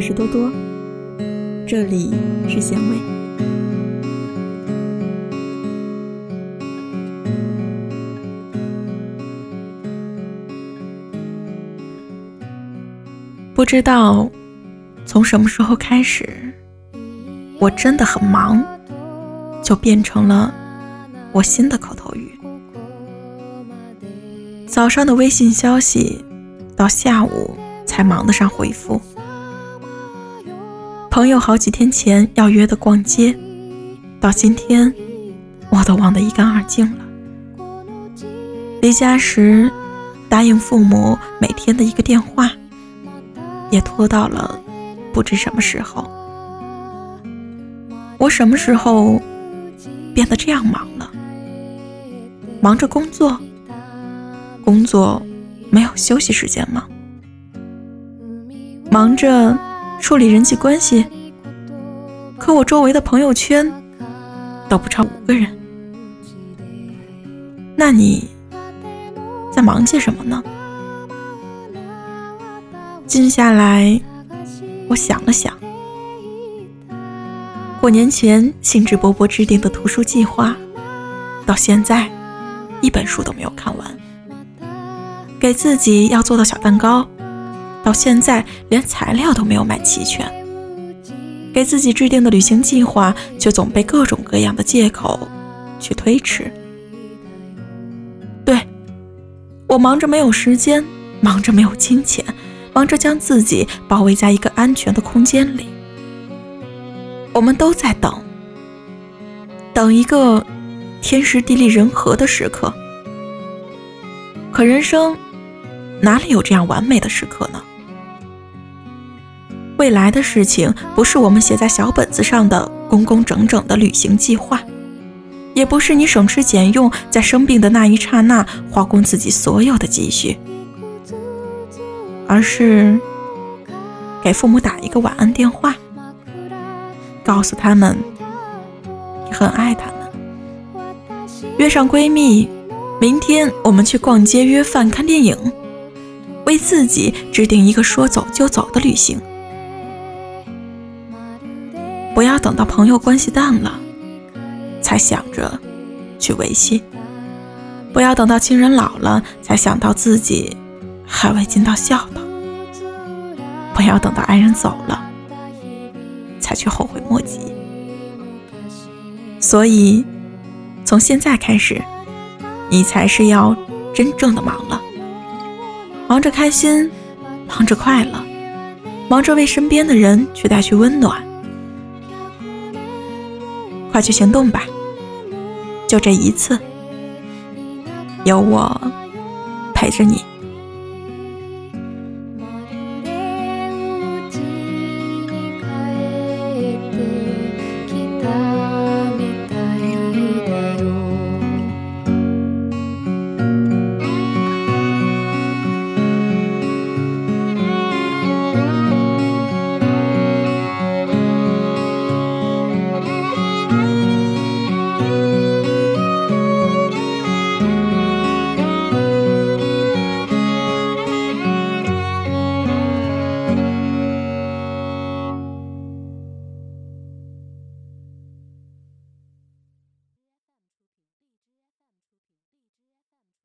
是多多，这里是咸味。不知道从什么时候开始，我真的很忙，就变成了我新的口头语。早上的微信消息，到下午才忙得上回复。朋友好几天前要约的逛街，到今天我都忘得一干二净了。离家时答应父母每天的一个电话，也拖到了不知什么时候。我什么时候变得这样忙了？忙着工作，工作没有休息时间吗？忙着。处理人际关系，可我周围的朋友圈都不超五个人。那你在忙些什么呢？静下来，我想了想，过年前兴致勃勃制定的图书计划，到现在一本书都没有看完。给自己要做的小蛋糕。到现在连材料都没有买齐全，给自己制定的旅行计划却总被各种各样的借口去推迟。对，我忙着没有时间，忙着没有金钱，忙着将自己包围在一个安全的空间里。我们都在等，等一个天时地利人和的时刻。可人生哪里有这样完美的时刻呢？未来的事情不是我们写在小本子上的工工整整的旅行计划，也不是你省吃俭用在生病的那一刹那花光自己所有的积蓄，而是给父母打一个晚安电话，告诉他们你很爱他们，约上闺蜜，明天我们去逛街、约饭、看电影，为自己制定一个说走就走的旅行。不要等到朋友关系淡了，才想着去维系；不要等到亲人老了，才想到自己还未尽到孝道；不要等到爱人走了，才去后悔莫及。所以，从现在开始，你才是要真正的忙了，忙着开心，忙着快乐，忙着为身边的人去带去温暖。快去行动吧！就这一次，有我陪着你。